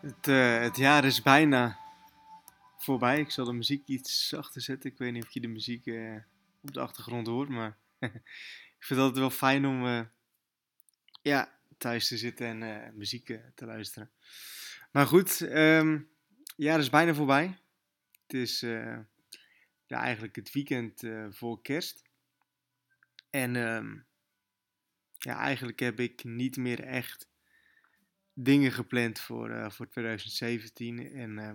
Het, eh, het jaar is bijna voorbij. Ik zal de muziek iets zachter zetten. Ik weet niet of je de muziek eh, op de achtergrond hoort, maar ik vind het altijd wel fijn om uh, ja, thuis te zitten en muziek te luisteren. Maar goed, um, het jaar is bijna voorbij. Het is ja, eigenlijk het weekend voor kerst. En um, ja, eigenlijk heb ik niet meer echt dingen gepland voor, uh, voor 2017. En uh,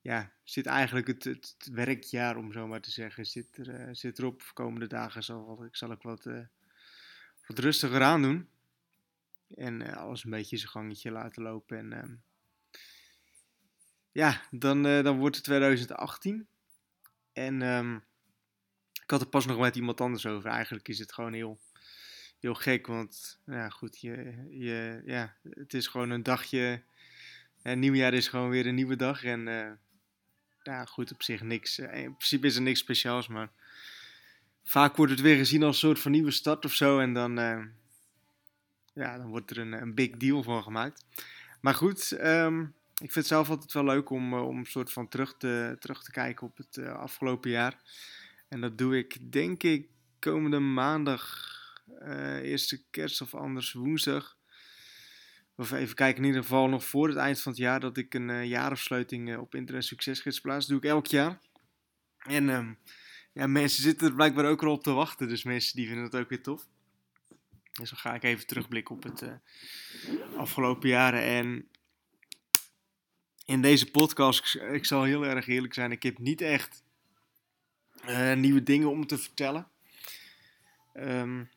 ja, zit eigenlijk het, het, werkjaar, om zo maar te zeggen, zit, er, uh, zit erop. De komende dagen zal, ik zal ik wat, eh, wat rustiger aan doen. En alles een beetje zijn gangetje laten lopen. En ehm, ja, dan, dan wordt het 2018. En um, ik had er pas nog met iemand anders over. Eigenlijk is het gewoon heel heel gek, want ja, goed, je, je, ja, het is gewoon een dagje. En nieuwjaar is gewoon weer een nieuwe dag. En uh, ja, goed, op zich niks. Eh, in principe is er niks speciaals, maar vaak wordt het weer gezien als een soort van nieuwe start of zo. En dan, uh, ja, dan wordt er een, een big deal van gemaakt. Maar goed, um, ik vind het zelf altijd wel leuk om, om een soort van terug te, terug te kijken op het afgelopen jaar. En dat doe ik, denk ik, komende maandag uh, eerste kerst of anders woensdag. Of even kijken, in ieder geval nog voor het eind van het jaar dat ik een uh, jaarafsluiting uh, op Internet Succesgids plaats. Dat doe ik elk jaar. En um, ja, mensen zitten er blijkbaar ook al op te wachten. Dus mensen die vinden het ook weer tof. Dus dan ga ik even terugblikken op het afgelopen jaren. En in deze podcast, ik, ik, zal heel erg eerlijk zijn, ik heb niet echt nieuwe dingen om te vertellen. Um,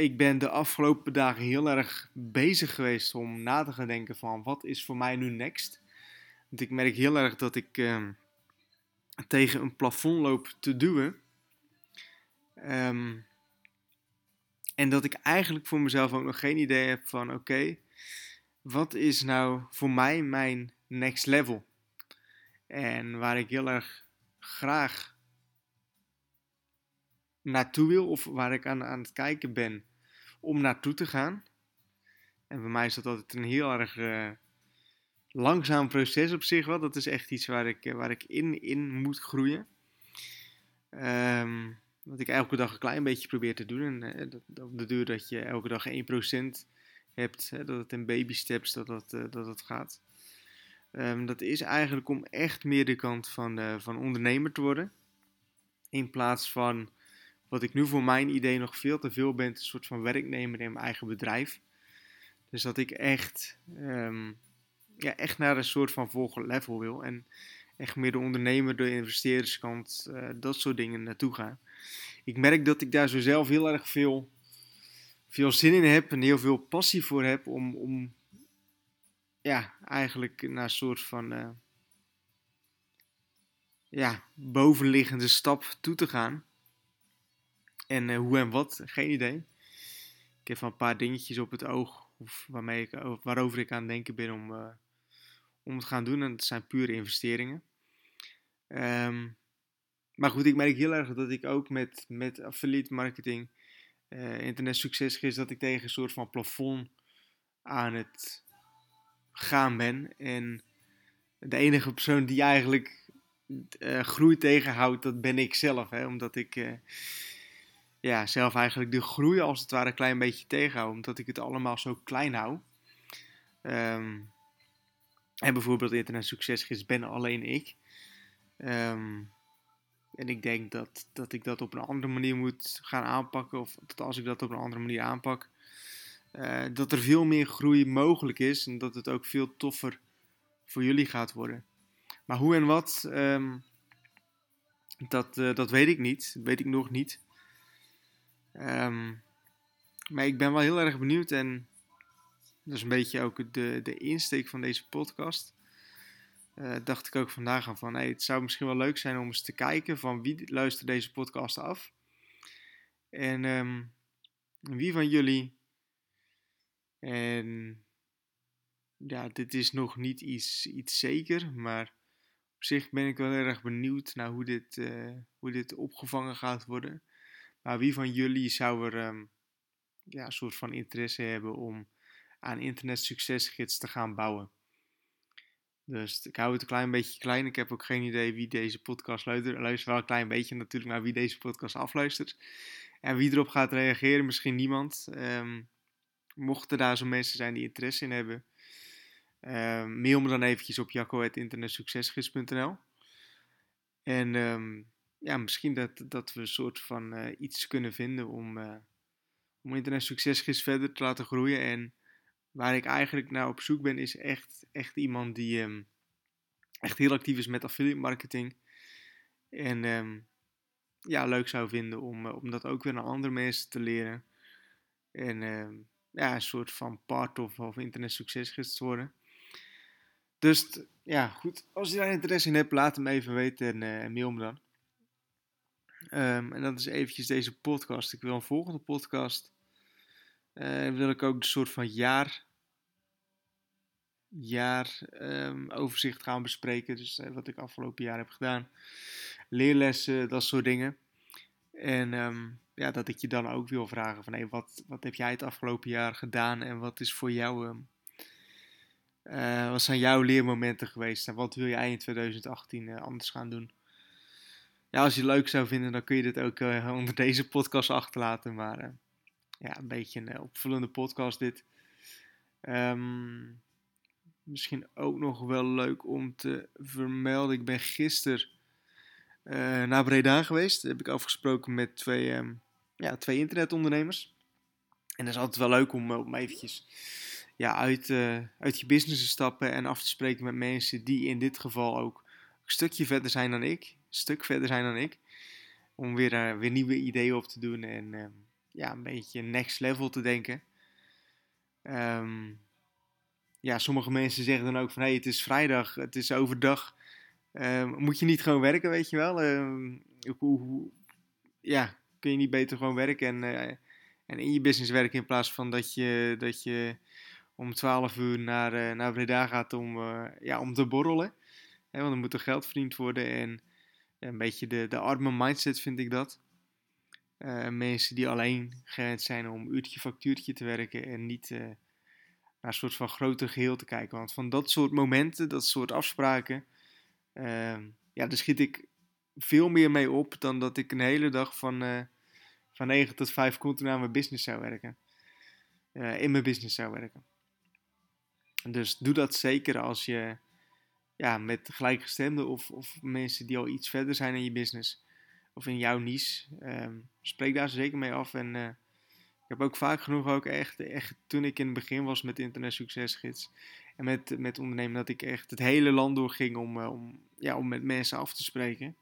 ik ben de afgelopen dagen heel erg bezig geweest om na te gaan denken van wat is voor mij nu next. Want ik merk heel erg dat ik uh, tegen een plafond loop te duwen. Um, en dat ik eigenlijk voor mezelf ook nog geen idee heb van oké, wat is nou voor mij mijn next level? En waar ik heel erg graag naartoe wil of waar ik aan, aan het kijken ben om naartoe te gaan. En bij mij is dat altijd een heel erg uh, langzaam proces op zich wel. Dat is echt iets waar ik, waar ik in, in moet groeien. Um, wat ik elke dag een klein beetje probeer te doen. En uh, dat, op de duur dat je elke dag 1% hebt, hè, dat het in baby steps dat dat, dat, dat gaat. Um, dat is eigenlijk om echt meer de kant van, van ondernemer te worden. In plaats van wat ik nu voor mijn idee nog veel te veel ben, een soort van werknemer in mijn eigen bedrijf. Dus dat ik echt, um, ja, echt naar een soort van volgend level wil. En echt meer de ondernemer, de investeerderskant, uh, dat soort dingen naartoe gaan. Ik merk dat ik daar zo zelf heel erg veel, veel zin in heb en heel veel passie voor heb om, om ja, eigenlijk naar een soort van uh, ja, bovenliggende stap toe te gaan. En uh, hoe en wat, geen idee. Ik heb een paar dingetjes op het oog of waarmee ik, waarover ik aan het denken ben om, uh, om het gaan doen. En dat zijn pure investeringen. Um, maar goed, ik merk heel erg dat ik ook met, met affiliate marketing, uh, internet succes is, dat ik tegen een soort van plafond aan het gaan ben. En de enige persoon die eigenlijk groei tegenhoudt, dat ben ik zelf. Hè? Omdat ik ja, zelf eigenlijk de groei als het ware een klein beetje tegenhouden. Omdat ik het allemaal zo klein hou. Um, en bijvoorbeeld internet succesgids ben alleen ik. Um, en ik denk dat, dat ik dat op een andere manier moet gaan aanpakken. Of dat als ik dat op een andere manier aanpak. Uh, dat er veel meer groei mogelijk is. En dat het ook veel toffer voor jullie gaat worden. Maar hoe en wat, um, dat, uh, dat weet ik niet. Dat weet ik nog niet. Um, maar ik ben wel heel erg benieuwd en dat is een beetje ook de, de insteek van deze podcast. Uh, dacht ik ook vandaag van, hey, het zou misschien wel leuk zijn om eens te kijken van wie luistert deze podcast af. En um, wie van jullie. En ja, dit is nog niet iets, iets zeker, maar op zich ben ik wel erg benieuwd naar hoe dit, uh, hoe dit opgevangen gaat worden. Maar wie van jullie zou er um, ja, een soort van interesse hebben om aan internet succesgids te gaan bouwen. Dus ik hou het een klein beetje klein. Ik heb ook geen idee wie deze podcast luistert. Luister wel een klein beetje natuurlijk naar wie deze podcast afluistert. En wie erop gaat reageren, misschien niemand. Um, mochten daar zo mensen zijn die interesse in hebben, um, mail me dan eventjes op jacco.internetsuccesgids.nl En ja, misschien dat, dat we een soort van uh, iets kunnen vinden om, uh, om Internet verder te laten groeien. En waar ik eigenlijk naar op zoek ben, is echt, echt iemand die um, echt heel actief is met affiliate marketing. En um, ja, leuk zou vinden om, uh, om dat ook weer aan andere mensen te leren. En um, ja, een soort van part of, of internet te worden. Dus ja, goed. Als je daar interesse in hebt, laat hem even weten en, en mail me dan. Um, en dat is eventjes deze podcast. Ik wil een volgende podcast. Uh, wil ik ook een soort van jaar, jaar um, overzicht gaan bespreken. Dus uh, wat ik afgelopen jaar heb gedaan. Leerlessen, dat soort dingen. En um, ja, dat ik je dan ook wil vragen van hey, wat, wat heb jij het afgelopen jaar gedaan en wat is voor jou, uh, wat zijn jouw leermomenten geweest en wat wil jij in 2018 uh, anders gaan doen? Ja, als je het leuk zou vinden, dan kun je dit ook uh, onder deze podcast achterlaten. Maar ja, een beetje een opvullende podcast dit. Um, misschien ook nog wel leuk om te vermelden. Ik ben gisteren naar Breda geweest. Heb ik afgesproken met twee, um, ja, twee internetondernemers. En dat is altijd wel leuk om, om eventjes ja, uit, uit je business te stappen en af te spreken met mensen die in dit geval ook een stukje verder zijn dan ik. Stuk verder zijn dan ik. Om weer, uh, weer nieuwe ideeën op te doen en uh, ja, een beetje next level te denken. Um, ja, sommige mensen zeggen dan ook van hé, hey, het is vrijdag, het is overdag. Uh, moet je niet gewoon werken, weet je wel? Hoe, hoe, ja, kun je niet beter gewoon werken en, uh, en in je business werken in plaats van dat je, dat je om 12 uur naar, uh, naar Breda gaat om, ja, om te borrelen. Want dan moet er geld verdiend worden en een beetje de, de arme mindset vind ik dat. mensen die alleen gewend zijn om uurtje factuurtje te werken en niet naar een soort van groter geheel te kijken. Want van dat soort momenten, dat soort afspraken, uh, ja, daar schiet ik veel meer mee op dan dat ik een hele dag van, van 9 tot 5 continu aan mijn business zou werken. In mijn business zou werken. Dus doe dat zeker als je ja, met gelijkgestemden of, of mensen die al iets verder zijn in je business of in jouw niche. Um, spreek daar zeker mee af. En uh, ik heb ook vaak genoeg ook echt, echt toen ik in het begin was met Internet Succesgids en met, met ondernemen dat ik echt het hele land door ging om, uh, om, ja, om met mensen af te spreken.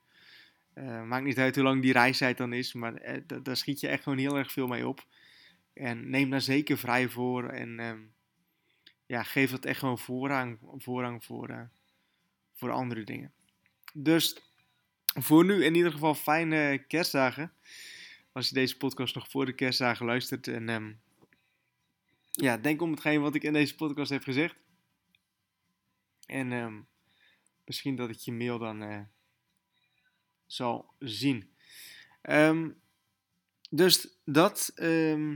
Uh, maakt niet uit hoe lang die reistijd dan is, maar daar schiet je echt gewoon heel erg veel mee op. En neem daar zeker vrij voor en uh, ja, geef dat echt gewoon voorrang, voorrang voor, voor andere dingen. Dus voor nu in ieder geval fijne kerstdagen. Als je deze podcast nog voor de kerstdagen luistert. En um, ja, denk om hetgeen wat ik in deze podcast heb gezegd. En um, misschien dat ik je mail dan uh, zal zien. Um, dus dat,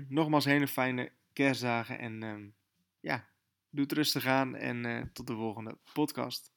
nogmaals hele fijne kerstdagen en ja, doe het rustig aan en uh, tot de volgende podcast.